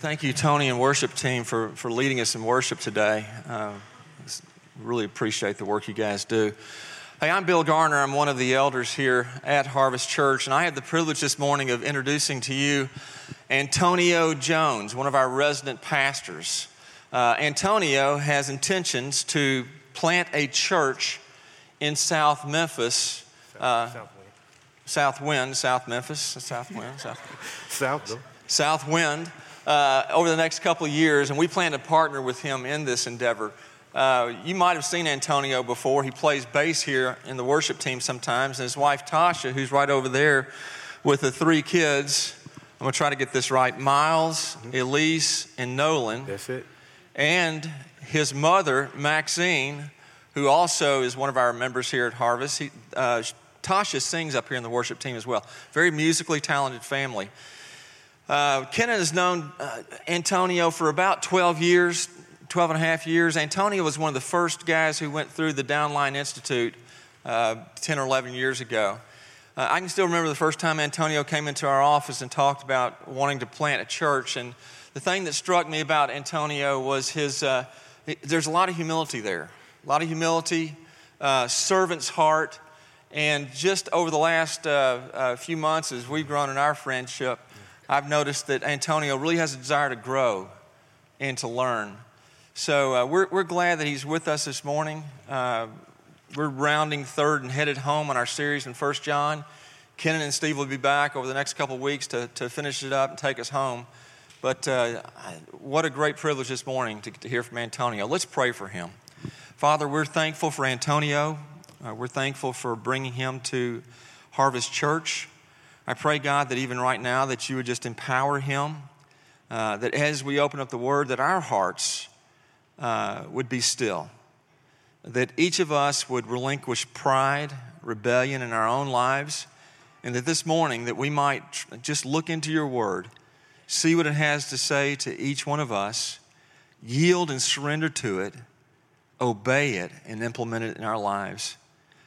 Thank you, Tony and worship team, for, for leading us in worship today. Uh, really appreciate the work you guys do. Hey, I'm Bill Garner. I'm one of the elders here at Harvest Church, and I had the privilege this morning of introducing to you Antonio Jones, one of our resident pastors. Uh, Antonio has intentions to plant a church in South Memphis. Uh, South Wind, South Memphis, South Wind, South, South, South Wind uh, over the next couple of years, and we plan to partner with him in this endeavor. Uh, you might have seen Antonio before. He plays bass here in the worship team sometimes, and his wife Tasha, who's right over there with the three kids. I'm going to try to get this right Miles, mm-hmm. Elise, and Nolan. That's it. And his mother, Maxine, who also is one of our members here at Harvest. He, uh, Tasha sings up here in the worship team as well. Very musically talented family. Uh, has known uh, Antonio for about 12 years, 12 and a half years. Antonio was one of the first guys who went through the Downline Institute uh, 10 or 11 years ago. Uh, I can still remember the first time Antonio came into our office and talked about wanting to plant a church. And the thing that struck me about Antonio was his, uh, there's a lot of humility there, a lot of humility, uh, servant's heart. And just over the last few months, as we've grown in our friendship, I've noticed that Antonio really has a desire to grow and to learn. So uh, we're, we're glad that he's with us this morning. Uh, we're rounding third and headed home on our series in First John. Kenan and Steve will be back over the next couple of weeks to, to finish it up and take us home. But uh, what a great privilege this morning to, to hear from Antonio. Let's pray for him. Father, we're thankful for Antonio. Uh, we're thankful for bringing him to Harvest Church. I pray, God, that even right now that you would just empower him, uh, that as we open up the word, that our hearts uh, would be still, that each of us would relinquish pride, rebellion in our own lives, and that this morning that we might tr- just look into your word, see what it has to say to each one of us, yield and surrender to it, obey it, and implement it in our lives.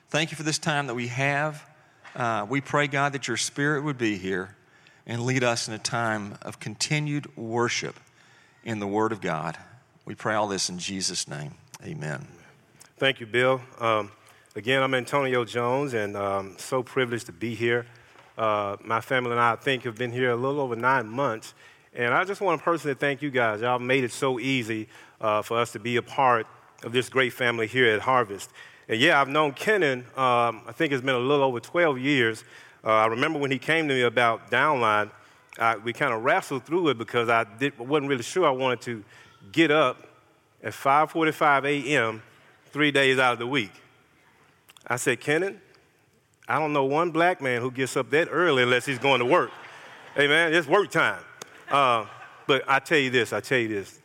Thank you for this time that we have. Uh, we pray, God, that your spirit would be here and lead us in a time of continued worship in the Word of God. We pray all this in Jesus' name. Amen. Thank you, Bill. Um, again, I'm Antonio Jones, and um, so privileged to be here. Uh, my family and I, I think, have been here a little over nine months. And I just want to personally thank you guys. Y'all made it so easy uh, for us to be a part of this great family here at Harvest. And yeah, I've known Kenan, um, I think it's been a little over 12 years. Uh, I remember when he came to me about Downline, I, we kind of wrestled through it because I did, wasn't really sure I wanted to get up at 5.45 a.m. three days out of the week. I said, Kenan, I don't know one black man who gets up that early unless he's going to work. hey, man, it's work time. Uh, but I tell you this, I tell you this,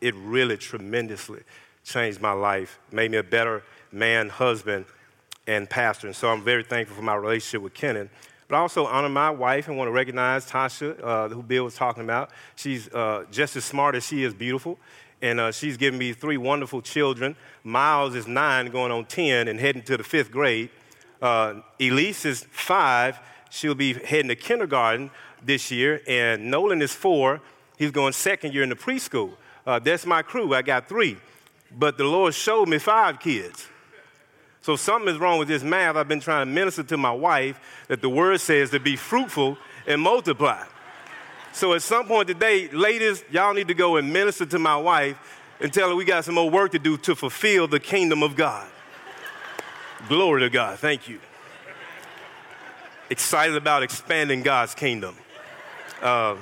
it really tremendously changed my life, made me a better man, husband, and pastor. And so I'm very thankful for my relationship with Kenan. But I also honor my wife and want to recognize Tasha, uh, who Bill was talking about. She's uh, just as smart as she is beautiful. And uh, she's given me three wonderful children. Miles is nine, going on 10, and heading to the fifth grade. Uh, Elise is five. She'll be heading to kindergarten this year. And Nolan is four. He's going second year in the preschool. Uh, that's my crew. I got three. But the Lord showed me five kids. So something is wrong with this math. I've been trying to minister to my wife that the word says to be fruitful and multiply. So at some point today, ladies, y'all need to go and minister to my wife and tell her we got some more work to do to fulfill the kingdom of God. Glory to God. Thank you. Excited about expanding God's kingdom. Uh,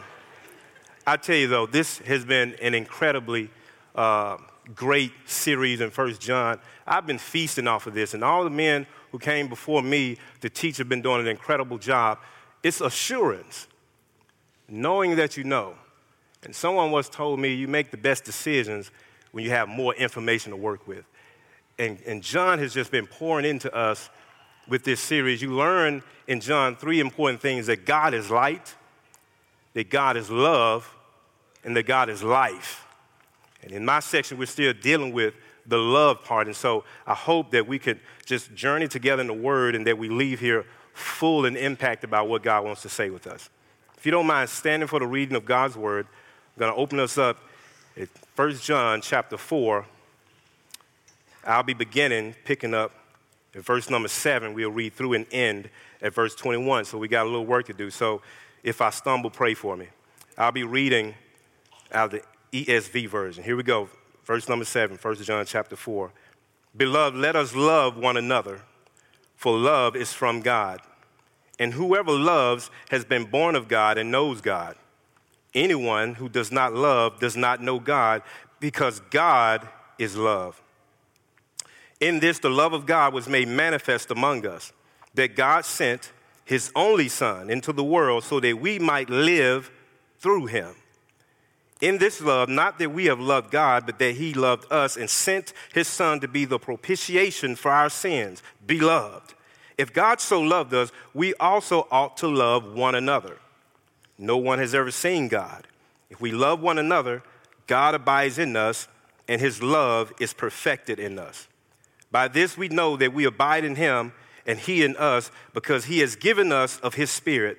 I tell you though, this has been an incredibly uh, great series in First John. I've been feasting off of this, and all the men who came before me to teach have been doing an incredible job. It's assurance, knowing that you know. And someone once told me you make the best decisions when you have more information to work with. And, and John has just been pouring into us with this series. You learn in John three important things that God is light, that God is love, and that God is life. And in my section, we're still dealing with the love part. And so I hope that we could just journey together in the Word and that we leave here full and impacted by what God wants to say with us. If you don't mind standing for the reading of God's Word, I'm going to open us up at 1 John chapter 4. I'll be beginning, picking up at verse number 7. We'll read through and end at verse 21. So we got a little work to do. So if I stumble, pray for me. I'll be reading out of the ESV version. Here we go. Verse number 7, 1 John chapter 4. Beloved, let us love one another, for love is from God. And whoever loves has been born of God and knows God. Anyone who does not love does not know God, because God is love. In this, the love of God was made manifest among us, that God sent his only Son into the world so that we might live through him. In this love, not that we have loved God, but that he loved us and sent his Son to be the propitiation for our sins. Beloved, if God so loved us, we also ought to love one another. No one has ever seen God. If we love one another, God abides in us, and his love is perfected in us. By this we know that we abide in him, and he in us, because he has given us of his Spirit.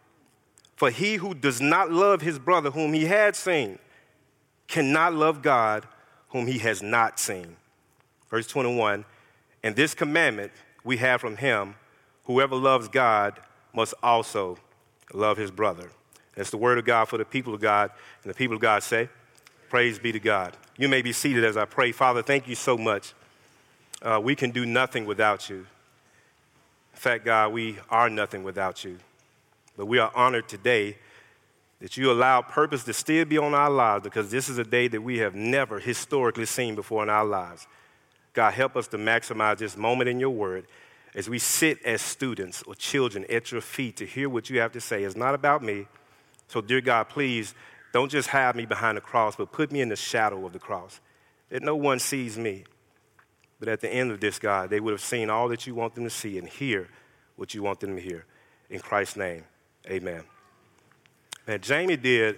For he who does not love his brother whom he had seen cannot love God whom he has not seen. Verse 21 And this commandment we have from him whoever loves God must also love his brother. That's the word of God for the people of God. And the people of God say, Praise be to God. You may be seated as I pray. Father, thank you so much. Uh, we can do nothing without you. In fact, God, we are nothing without you. But we are honored today that you allow purpose to still be on our lives because this is a day that we have never historically seen before in our lives. God, help us to maximize this moment in your word as we sit as students or children at your feet to hear what you have to say. It's not about me. So, dear God, please don't just hide me behind the cross, but put me in the shadow of the cross, that no one sees me. But at the end of this, God, they would have seen all that you want them to see and hear what you want them to hear. In Christ's name, amen. And Jamie did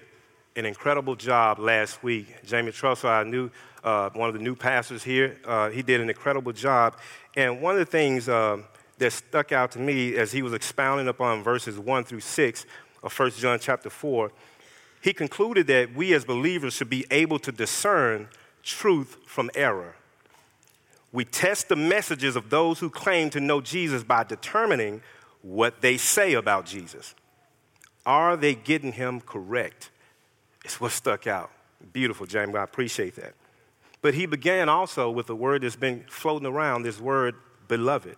an incredible job last week. Jamie Trussell, I knew uh, one of the new pastors here, uh, he did an incredible job. And one of the things uh, that stuck out to me as he was expounding upon verses 1 through 6 of 1 John chapter 4, he concluded that we as believers should be able to discern truth from error. We test the messages of those who claim to know Jesus by determining what they say about Jesus. Are they getting him correct? It's what stuck out. Beautiful, James. I appreciate that. But he began also with a word that's been floating around this word, beloved.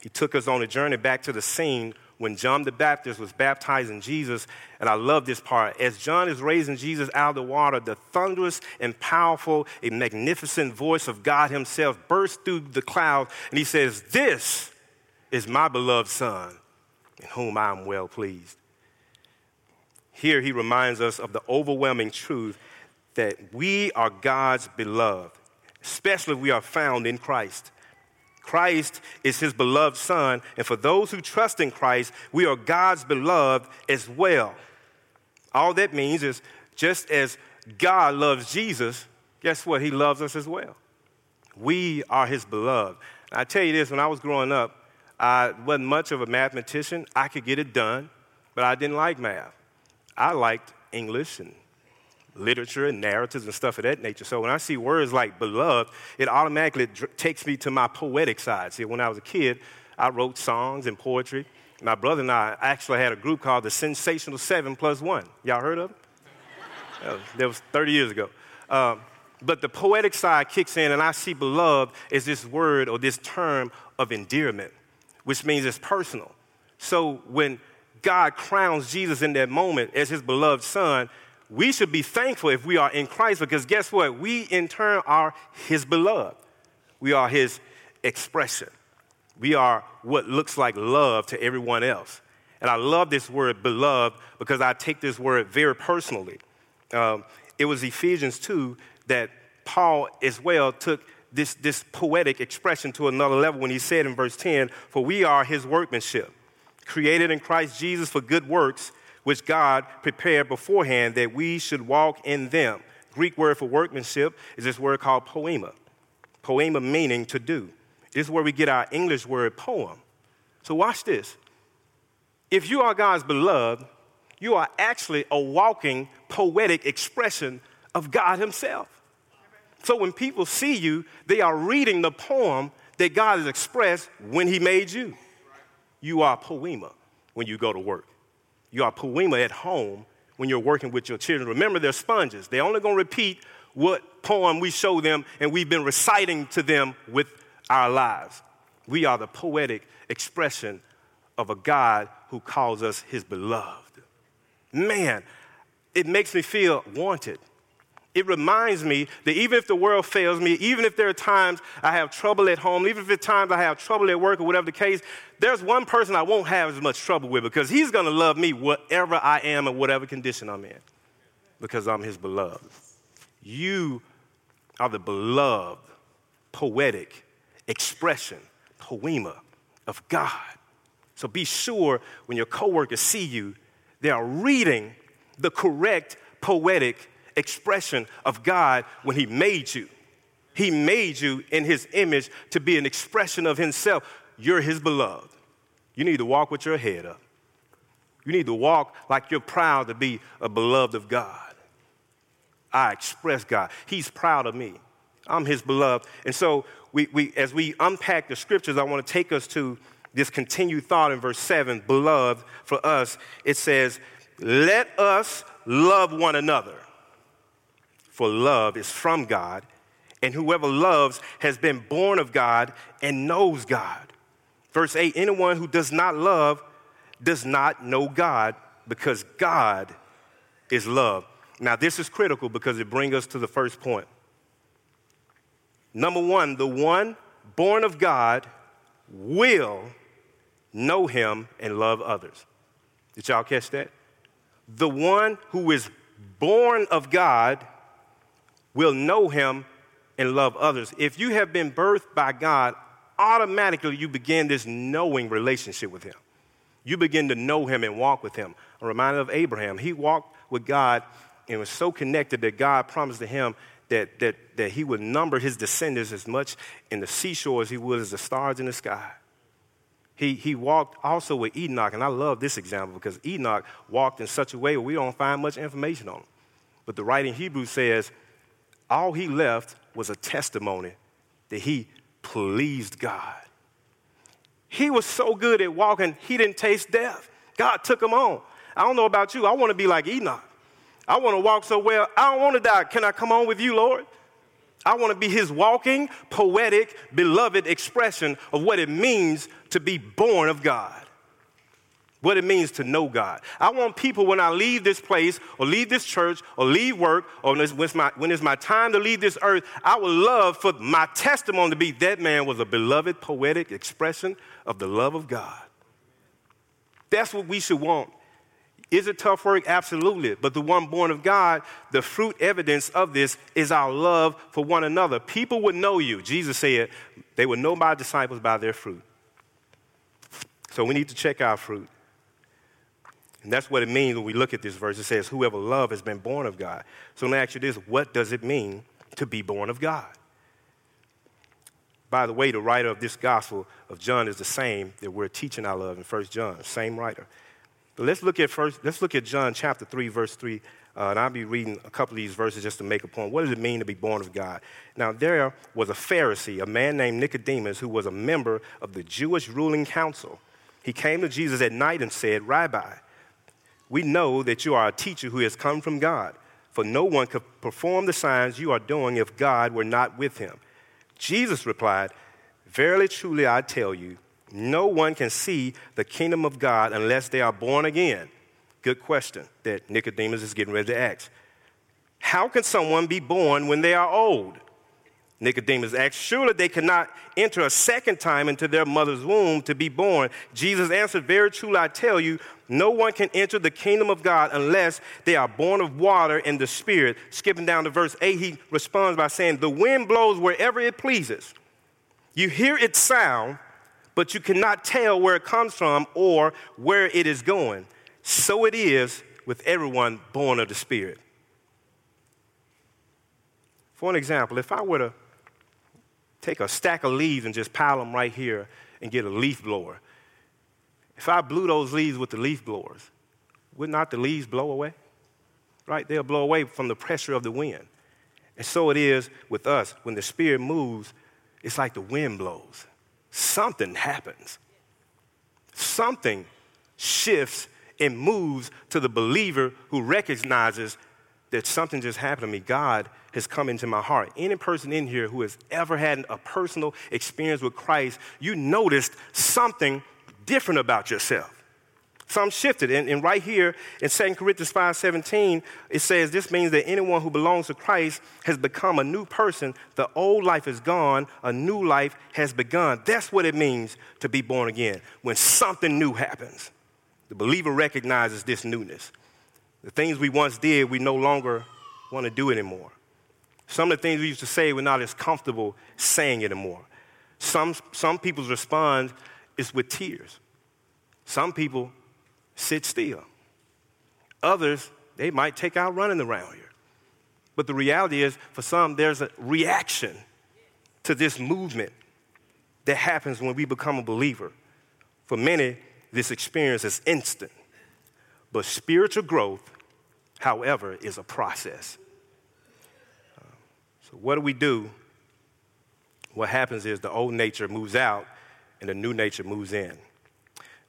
He took us on a journey back to the scene when John the Baptist was baptizing Jesus, and I love this part. As John is raising Jesus out of the water, the thunderous and powerful, a magnificent voice of God Himself bursts through the cloud, and He says, This is my beloved Son, in whom I am well pleased. Here He reminds us of the overwhelming truth that we are God's beloved, especially if we are found in Christ. Christ is his beloved Son, and for those who trust in Christ, we are God's beloved as well. All that means is just as God loves Jesus, guess what? He loves us as well. We are his beloved. I tell you this when I was growing up, I wasn't much of a mathematician. I could get it done, but I didn't like math. I liked English and literature and narratives and stuff of that nature. So when I see words like beloved, it automatically takes me to my poetic side. See, when I was a kid, I wrote songs and poetry. My brother and I actually had a group called the Sensational Seven Plus One. Y'all heard of them? that, was, that was 30 years ago. Um, But the poetic side kicks in, and I see beloved as this word or this term of endearment, which means it's personal. So when God crowns Jesus in that moment as his beloved son, we should be thankful if we are in Christ because guess what? We in turn are his beloved. We are his expression. We are what looks like love to everyone else. And I love this word beloved because I take this word very personally. Um, it was Ephesians 2 that Paul as well took this, this poetic expression to another level when he said in verse 10 For we are his workmanship, created in Christ Jesus for good works, which God prepared beforehand that we should walk in them. Greek word for workmanship is this word called poema. Poema meaning to do. This is where we get our English word poem. So watch this. If you are God's beloved, you are actually a walking poetic expression of God Himself. So when people see you, they are reading the poem that God has expressed when He made you. You are poema when you go to work. You are poema at home when you're working with your children. Remember, they're sponges. They're only going to repeat what poem we show them and we've been reciting to them with our lives. We are the poetic expression of a God who calls us his beloved. Man, it makes me feel wanted. It reminds me that even if the world fails me, even if there are times I have trouble at home, even if are times I have trouble at work or whatever the case, there's one person I won't have as much trouble with because he's going to love me whatever I am and whatever condition I'm in because I'm his beloved. You are the beloved, poetic expression, poema of God. So be sure when your coworkers see you, they are reading the correct poetic expression of God when He made you. He made you in His image to be an expression of Himself. You're His beloved. You need to walk with your head up. You need to walk like you're proud to be a beloved of God. I express God. He's proud of me. I'm His beloved. And so, we, we, as we unpack the scriptures, I want to take us to this continued thought in verse 7 beloved for us. It says, Let us love one another for love is from God, and whoever loves has been born of God and knows God. Verse 8 anyone who does not love does not know God because God is love. Now, this is critical because it brings us to the first point. Number one, the one born of God will know him and love others. Did y'all catch that? The one who is born of God will know him and love others. If you have been birthed by God, automatically you begin this knowing relationship with him. You begin to know him and walk with him. A reminder of Abraham. He walked with God and was so connected that God promised to him that, that, that he would number his descendants as much in the seashore as he would as the stars in the sky. He, he walked also with Enoch, and I love this example because Enoch walked in such a way we don't find much information on him. But the writing Hebrew says all he left was a testimony that he pleased God. He was so good at walking, he didn't taste death. God took him on. I don't know about you. I want to be like Enoch. I want to walk so well. I don't want to die. Can I come on with you, Lord? I want to be his walking, poetic, beloved expression of what it means to be born of God what it means to know God. I want people when I leave this place or leave this church or leave work or when it's my, when it's my time to leave this earth, I would love for my testimony to be that man was a beloved, poetic expression of the love of God. That's what we should want. Is it tough work? Absolutely. But the one born of God, the fruit evidence of this is our love for one another. People would know you. Jesus said they would know my disciples by their fruit. So we need to check our fruit. And that's what it means when we look at this verse. It says, Whoever love has been born of God. So let me ask you this what does it mean to be born of God? By the way, the writer of this gospel of John is the same that we're teaching our love in 1 John, same writer. But let's look at first, let's look at John chapter 3, verse 3. Uh, and I'll be reading a couple of these verses just to make a point. What does it mean to be born of God? Now, there was a Pharisee, a man named Nicodemus, who was a member of the Jewish ruling council. He came to Jesus at night and said, Rabbi, we know that you are a teacher who has come from God. for no one could perform the signs you are doing if God were not with him. Jesus replied, Verily, truly, I tell you, no one can see the kingdom of God unless they are born again. Good question that Nicodemus is getting ready to ask. How can someone be born when they are old? Nicodemus asked, Surely they cannot enter a second time into their mother's womb to be born. Jesus answered, Very truly, I tell you, no one can enter the kingdom of God unless they are born of water and the Spirit. Skipping down to verse 8, he responds by saying, The wind blows wherever it pleases. You hear its sound, but you cannot tell where it comes from or where it is going. So it is with everyone born of the Spirit. For an example, if I were to take a stack of leaves and just pile them right here and get a leaf blower, if I blew those leaves with the leaf blowers, would not the leaves blow away? Right? They'll blow away from the pressure of the wind. And so it is with us. When the Spirit moves, it's like the wind blows. Something happens. Something shifts and moves to the believer who recognizes that something just happened to me. God has come into my heart. Any person in here who has ever had a personal experience with Christ, you noticed something different about yourself. Some shifted. And, and, right here in 2 Corinthians 5:17, it says this means that anyone who belongs to Christ has become a new person. The old life is gone, a new life has begun. That's what it means to be born again. When something new happens, the believer recognizes this newness. The things we once did, we no longer want to do anymore. Some of the things we used to say, we're not as comfortable saying anymore. Some, some people's response is with tears. Some people sit still. Others, they might take out running around here. But the reality is, for some, there's a reaction to this movement that happens when we become a believer. For many, this experience is instant. But spiritual growth, however, is a process. so, what do we do? What happens is the old nature moves out and the new nature moves in.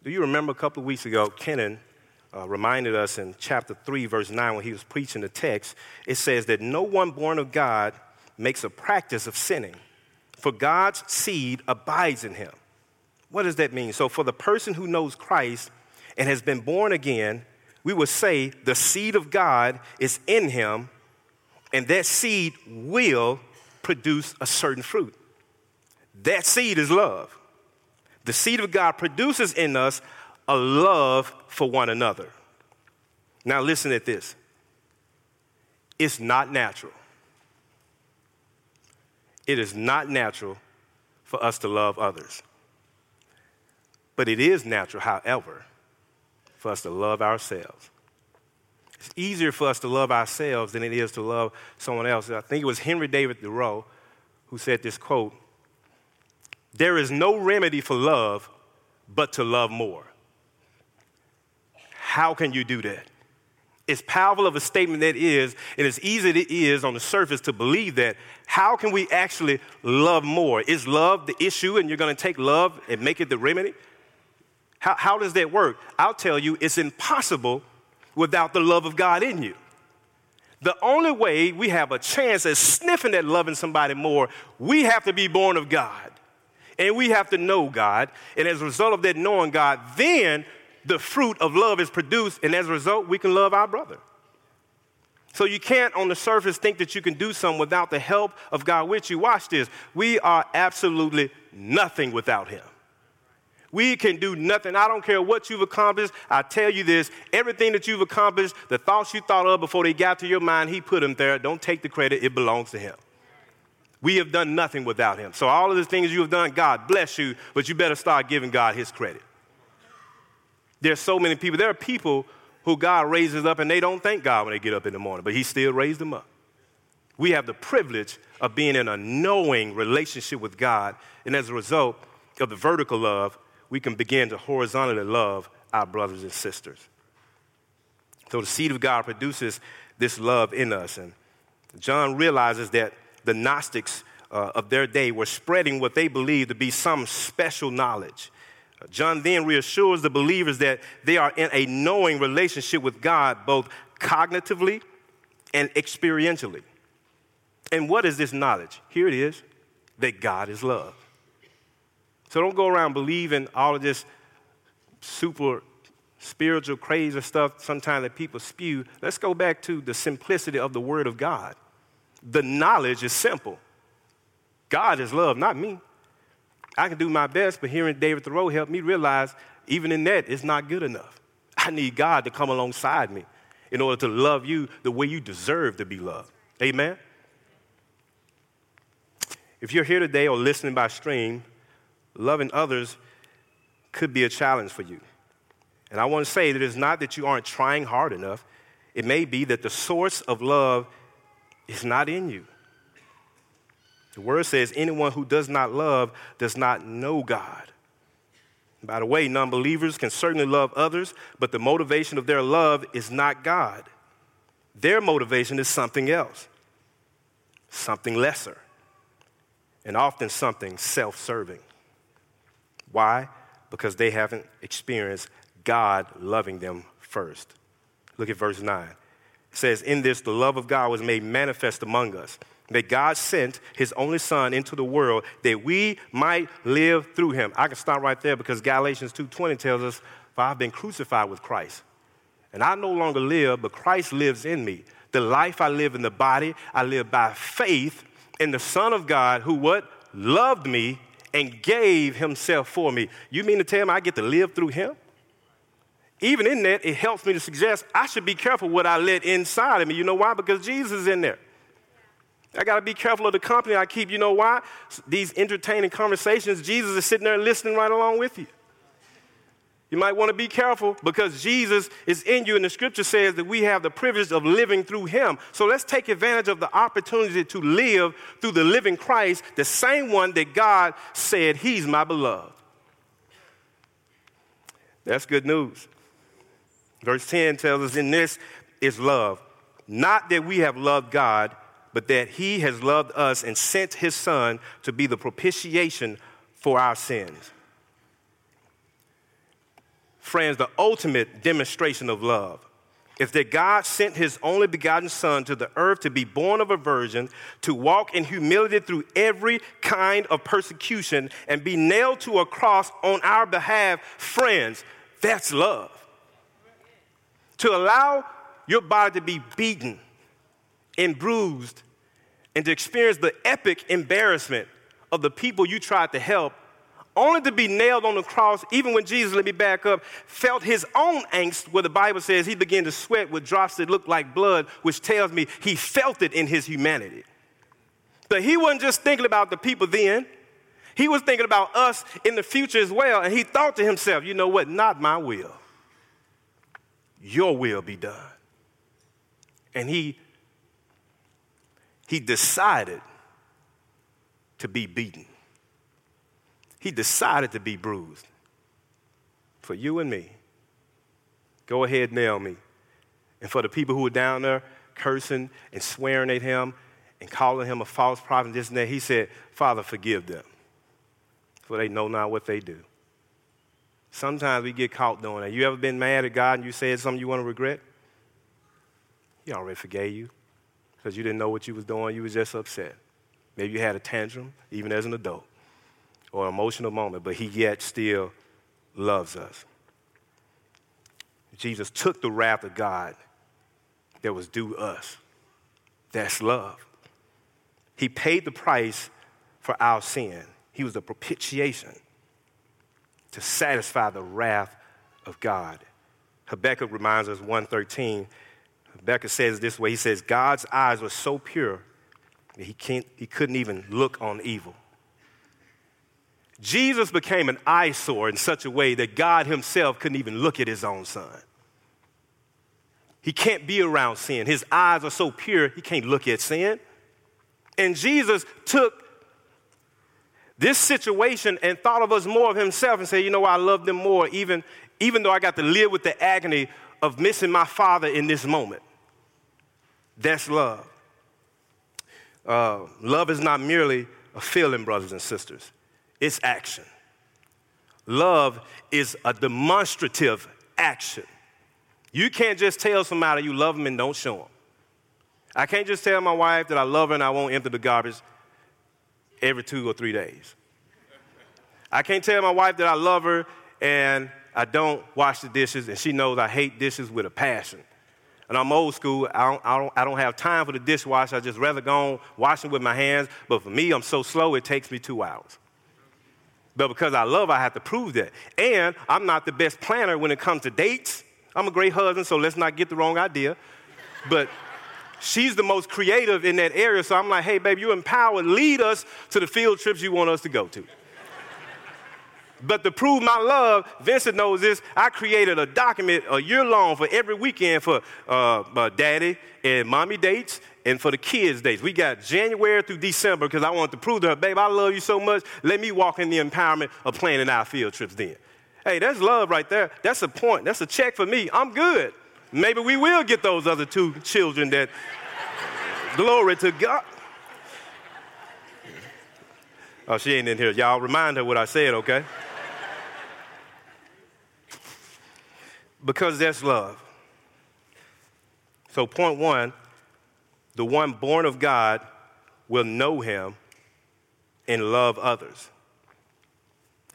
Do you remember a couple of weeks ago, Kenan uh, reminded us in chapter 3, verse 9, when he was preaching the text, it says that no one born of God makes a practice of sinning, for God's seed abides in him. What does that mean? So, for the person who knows Christ and has been born again, we would say the seed of God is in him, and that seed will produce a certain fruit. That seed is love the seed of God produces in us a love for one another. Now, listen at this it's not natural. It is not natural for us to love others. But it is natural, however, for us to love ourselves. It's easier for us to love ourselves than it is to love someone else. I think it was Henry David Thoreau who said this quote there is no remedy for love but to love more. How can you do that? As powerful of a statement that is, and as easy it is on the surface to believe that, how can we actually love more? Is love the issue and you're going to take love and make it the remedy? How, how does that work? I'll tell you, it's impossible without the love of God in you. The only way we have a chance at sniffing at loving somebody more, we have to be born of God. And we have to know God. And as a result of that knowing God, then the fruit of love is produced. And as a result, we can love our brother. So you can't, on the surface, think that you can do something without the help of God with you. Watch this. We are absolutely nothing without Him. We can do nothing. I don't care what you've accomplished. I tell you this everything that you've accomplished, the thoughts you thought of before they got to your mind, He put them there. Don't take the credit, it belongs to Him. We have done nothing without him. So, all of the things you have done, God bless you, but you better start giving God his credit. There's so many people. There are people who God raises up and they don't thank God when they get up in the morning, but he still raised them up. We have the privilege of being in a knowing relationship with God, and as a result of the vertical love, we can begin to horizontally love our brothers and sisters. So the seed of God produces this love in us, and John realizes that the Gnostics uh, of their day were spreading what they believed to be some special knowledge. John then reassures the believers that they are in a knowing relationship with God, both cognitively and experientially. And what is this knowledge? Here it is that God is love. So don't go around believing all of this super spiritual crazy stuff sometimes that people spew. Let's go back to the simplicity of the Word of God. The knowledge is simple. God is love, not me. I can do my best, but Henry David Thoreau helped me realize even in that, it's not good enough. I need God to come alongside me in order to love you the way you deserve to be loved. Amen? If you're here today or listening by stream, loving others could be a challenge for you. And I want to say that it's not that you aren't trying hard enough, it may be that the source of love is not in you. The word says, anyone who does not love does not know God. By the way, non believers can certainly love others, but the motivation of their love is not God. Their motivation is something else, something lesser, and often something self serving. Why? Because they haven't experienced God loving them first. Look at verse 9. It says, In this, the love of God was made manifest among us that God sent his only son into the world that we might live through him. I can stop right there because Galatians 2:20 tells us, "For I've been crucified with Christ. And I no longer live, but Christ lives in me. The life I live in the body, I live by faith in the Son of God who what? Loved me and gave himself for me. You mean to tell me I get to live through him? Even in that, it helps me to suggest I should be careful what I let inside of me. You know why? Because Jesus is in there. I got to be careful of the company I keep. You know why? These entertaining conversations, Jesus is sitting there listening right along with you. You might want to be careful because Jesus is in you, and the scripture says that we have the privilege of living through him. So let's take advantage of the opportunity to live through the living Christ, the same one that God said, He's my beloved. That's good news. Verse 10 tells us, In this is love. Not that we have loved God but that he has loved us and sent his son to be the propitiation for our sins. Friends, the ultimate demonstration of love is that God sent his only begotten Son to the earth to be born of a virgin, to walk in humility through every kind of persecution, and be nailed to a cross on our behalf. Friends, that's love. To allow your body to be beaten and bruised and to experience the epic embarrassment of the people you tried to help, only to be nailed on the cross, even when Jesus, let me back up, felt his own angst, where the Bible says he began to sweat with drops that looked like blood, which tells me he felt it in his humanity. But he wasn't just thinking about the people then, he was thinking about us in the future as well. And he thought to himself, you know what? Not my will, your will be done. And he he decided to be beaten. He decided to be bruised for you and me. Go ahead, nail me. And for the people who were down there cursing and swearing at him and calling him a false prophet, this and that, he said, Father, forgive them, for they know not what they do. Sometimes we get caught doing that. You ever been mad at God and you said something you want to regret? He already forgave you because you didn't know what you was doing. You was just upset. Maybe you had a tantrum, even as an adult, or emotional moment, but he yet still loves us. Jesus took the wrath of God that was due us. That's love. He paid the price for our sin. He was the propitiation to satisfy the wrath of God. Habakkuk reminds us 113 Becca says this way He says, God's eyes were so pure that he, can't, he couldn't even look on evil. Jesus became an eyesore in such a way that God himself couldn't even look at his own son. He can't be around sin. His eyes are so pure, he can't look at sin. And Jesus took this situation and thought of us more of himself and said, you know I love them more, even, even though I got to live with the agony of missing my father in this moment. That's love. Uh, love is not merely a feeling, brothers and sisters, it's action. Love is a demonstrative action. You can't just tell somebody you love them and don't show them. I can't just tell my wife that I love her and I won't empty the garbage every two or three days. I can't tell my wife that I love her and I don't wash the dishes and she knows I hate dishes with a passion. And I'm old school. I don't, I don't, I don't have time for the dishwasher. I just rather go on washing with my hands. But for me, I'm so slow, it takes me two hours. But because I love, I have to prove that. And I'm not the best planner when it comes to dates. I'm a great husband, so let's not get the wrong idea. But she's the most creative in that area. So I'm like, hey, babe, you empowered. Lead us to the field trips you want us to go to. But to prove my love, Vincent knows this. I created a document a year long for every weekend for uh, daddy and mommy dates and for the kids' days. We got January through December because I wanted to prove to her, babe, I love you so much. Let me walk in the empowerment of planning our field trips then. Hey, that's love right there. That's a point. That's a check for me. I'm good. Maybe we will get those other two children that, glory to God. Oh, she ain't in here. Y'all remind her what I said, okay? because that's love. So, point one the one born of God will know him and love others.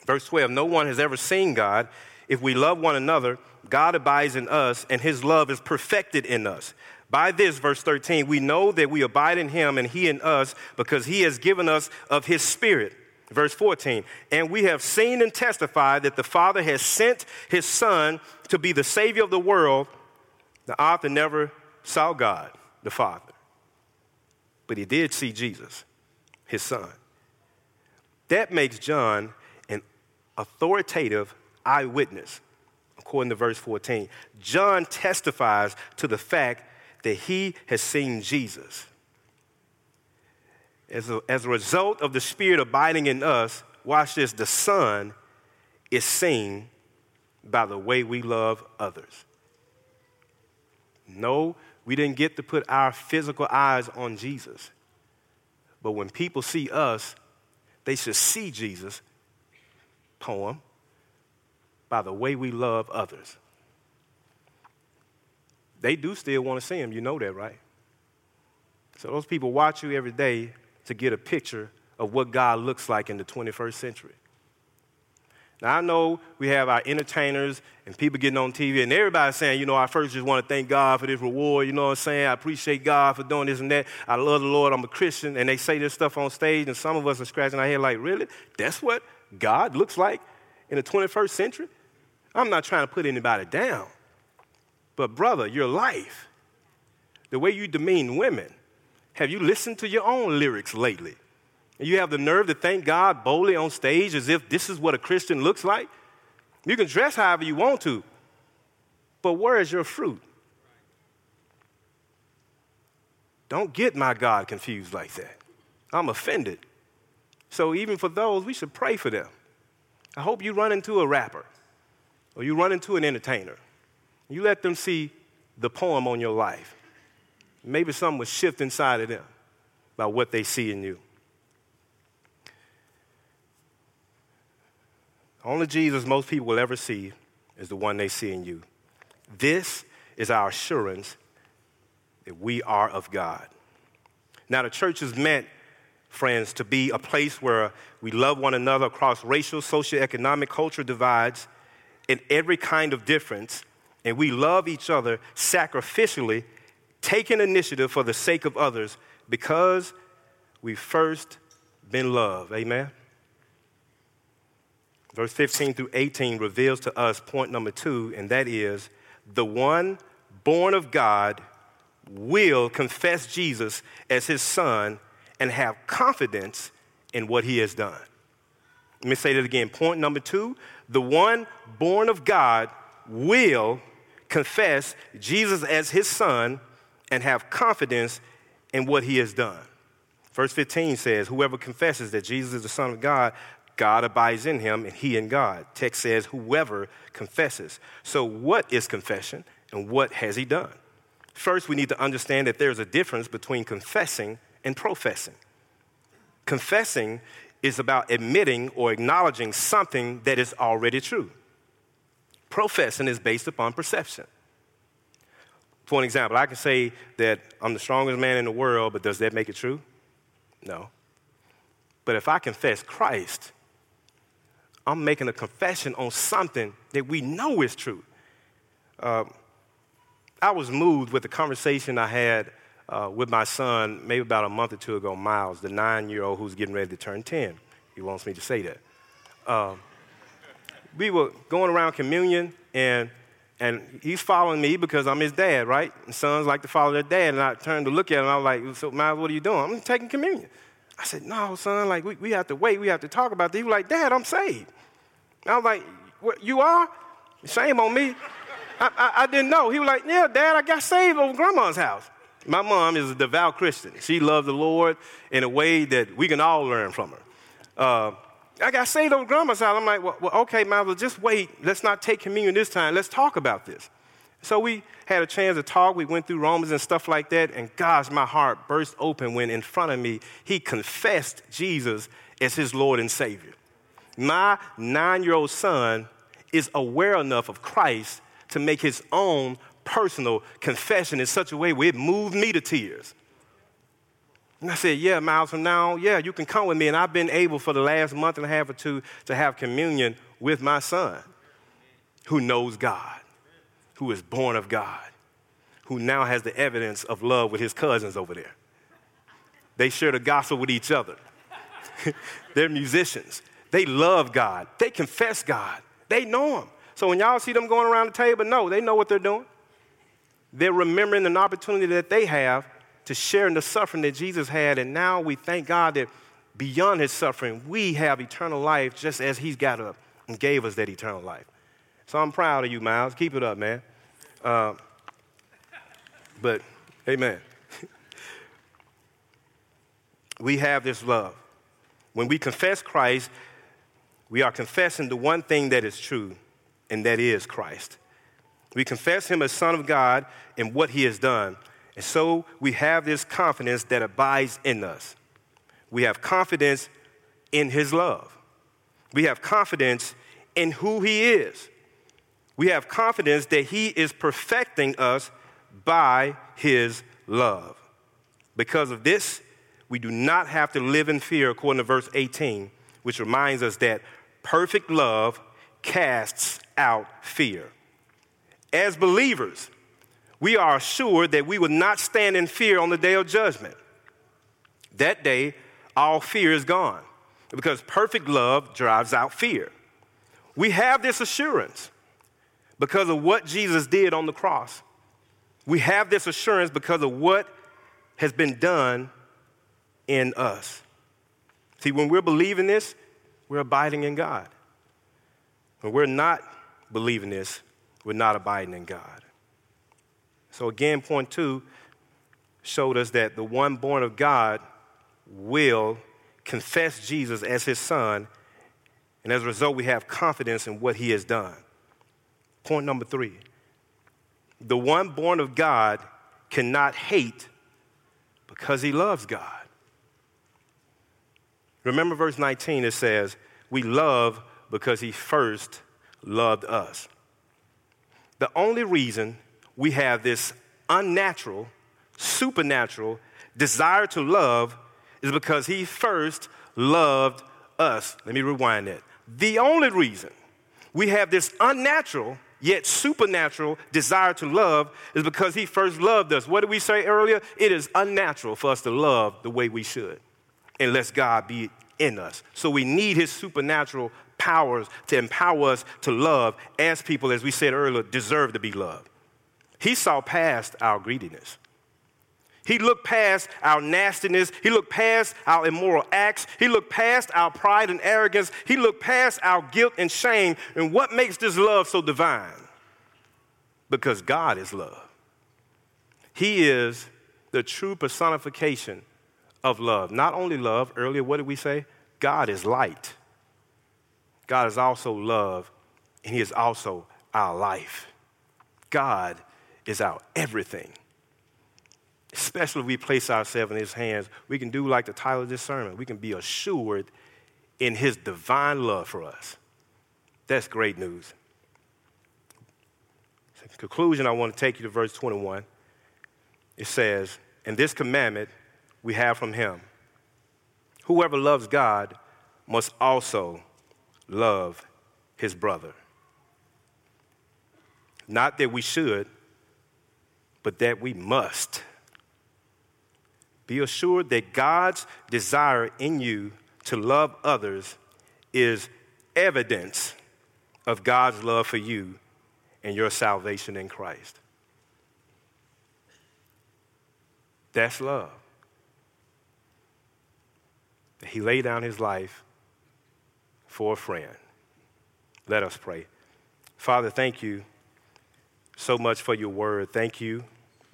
Verse 12 No one has ever seen God. If we love one another, God abides in us, and his love is perfected in us. By this, verse 13, we know that we abide in him and he in us because he has given us of his spirit. Verse 14, and we have seen and testified that the Father has sent his Son to be the Savior of the world. The author never saw God, the Father, but he did see Jesus, his Son. That makes John an authoritative eyewitness, according to verse 14. John testifies to the fact that he has seen Jesus. As a, as a result of the Spirit abiding in us, watch this, the Son is seen by the way we love others. No, we didn't get to put our physical eyes on Jesus. But when people see us, they should see Jesus, poem, by the way we love others. They do still want to see him. You know that, right? So those people watch you every day to get a picture of what God looks like in the 21st century. Now, I know we have our entertainers and people getting on TV, and everybody's saying, you know, I first just want to thank God for this reward. You know what I'm saying? I appreciate God for doing this and that. I love the Lord. I'm a Christian. And they say this stuff on stage, and some of us are scratching our head like, really? That's what God looks like in the 21st century? I'm not trying to put anybody down. But, brother, your life, the way you demean women, have you listened to your own lyrics lately? And you have the nerve to thank God boldly on stage as if this is what a Christian looks like? You can dress however you want to, but where is your fruit? Don't get my God confused like that. I'm offended. So, even for those, we should pray for them. I hope you run into a rapper or you run into an entertainer you let them see the poem on your life. Maybe something will shift inside of them by what they see in you. Only Jesus most people will ever see is the one they see in you. This is our assurance that we are of God. Now, the church is meant, friends, to be a place where we love one another across racial, socioeconomic, cultural divides, and every kind of difference, and we love each other sacrificially, taking initiative for the sake of others because we first been loved. Amen. Verse 15 through 18 reveals to us point number two, and that is the one born of God will confess Jesus as his son and have confidence in what he has done. Let me say that again. Point number two the one born of God will confess Jesus as his son and have confidence in what he has done. Verse 15 says, Whoever confesses that Jesus is the Son of God, God abides in him and he in God. Text says, Whoever confesses. So, what is confession and what has he done? First, we need to understand that there's a difference between confessing and professing. Confessing is about admitting or acknowledging something that is already true. Professing is based upon perception. For an example, I can say that I'm the strongest man in the world, but does that make it true? No. But if I confess Christ, I'm making a confession on something that we know is true. Uh, I was moved with the conversation I had uh, with my son maybe about a month or two ago, Miles, the nine year old who's getting ready to turn 10. He wants me to say that. Uh, we were going around communion, and, and he's following me because I'm his dad, right? And sons like to follow their dad. And I turned to look at him, I was like, So, Miles, what are you doing? I'm taking communion. I said, No, son, like, we, we have to wait. We have to talk about this. He was like, Dad, I'm saved. I was like, what, You are? Shame on me. I, I, I, didn't know. He was like, Yeah, Dad, I got saved over grandma's house. My mom is a devout Christian. She loved the Lord in a way that we can all learn from her. Uh, I got saved over grandma's house. I'm like, well, well okay, Michael, just wait. Let's not take communion this time. Let's talk about this. So we had a chance to talk. We went through Romans and stuff like that. And gosh, my heart burst open when in front of me, he confessed Jesus as his Lord and Savior. My nine year old son is aware enough of Christ to make his own personal confession in such a way where it moved me to tears. And I said, Yeah, Miles, from now yeah, you can come with me. And I've been able for the last month and a half or two to have communion with my son who knows God, who is born of God, who now has the evidence of love with his cousins over there. They share the gospel with each other. They're musicians. They love God. They confess God. They know Him. So when y'all see them going around the table, no, they know what they're doing. They're remembering an opportunity that they have to share in the suffering that Jesus had. And now we thank God that beyond his suffering, we have eternal life just as he's got up and gave us that eternal life. So I'm proud of you, Miles. Keep it up, man. Uh, but, amen. we have this love. When we confess Christ, we are confessing the one thing that is true and that is Christ. We confess him as Son of God and what he has done. And so we have this confidence that abides in us. We have confidence in his love. We have confidence in who he is. We have confidence that he is perfecting us by his love. Because of this, we do not have to live in fear, according to verse 18, which reminds us that perfect love casts out fear. As believers, we are assured that we will not stand in fear on the day of judgment. That day, all fear is gone because perfect love drives out fear. We have this assurance because of what Jesus did on the cross. We have this assurance because of what has been done in us. See, when we're believing this, we're abiding in God. When we're not believing this, we're not abiding in God. So, again, point two showed us that the one born of God will confess Jesus as his son, and as a result, we have confidence in what he has done. Point number three the one born of God cannot hate because he loves God. Remember verse 19, it says, We love because he first loved us. The only reason we have this unnatural, supernatural desire to love is because he first loved us. Let me rewind that. The only reason we have this unnatural, yet supernatural desire to love is because he first loved us. What did we say earlier? It is unnatural for us to love the way we should, unless God be in us. So we need his supernatural powers to empower us to love as people, as we said earlier, deserve to be loved. He saw past our greediness. He looked past our nastiness. He looked past our immoral acts. He looked past our pride and arrogance. He looked past our guilt and shame. And what makes this love so divine? Because God is love. He is the true personification of love. Not only love, earlier, what did we say? God is light. God is also love, and He is also our life. God is our everything. Especially if we place ourselves in His hands, we can do like the title of this sermon. We can be assured in His divine love for us. That's great news. In conclusion, I want to take you to verse 21. it says, And this commandment we have from him whoever loves God must also love his brother. Not that we should, but that we must. Be assured that God's desire in you to love others is evidence of God's love for you and your salvation in Christ. That's love. He laid down his life for a friend. Let us pray. Father, thank you so much for your word. Thank you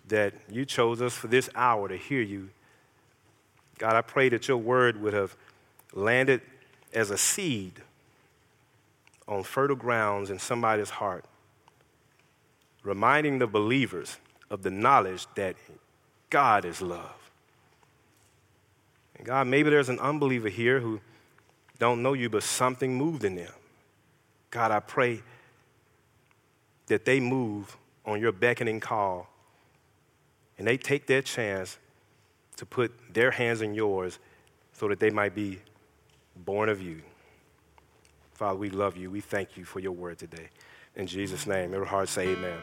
that you chose us for this hour to hear you. God, I pray that your word would have landed as a seed on fertile grounds in somebody's heart, reminding the believers of the knowledge that God is love. And God, maybe there's an unbeliever here who don't know you, but something moved in them. God, I pray that they move on your beckoning call and they take their chance to put their hands in yours so that they might be born of you. Father, we love you. We thank you for your word today. In Jesus' name, every heart say amen.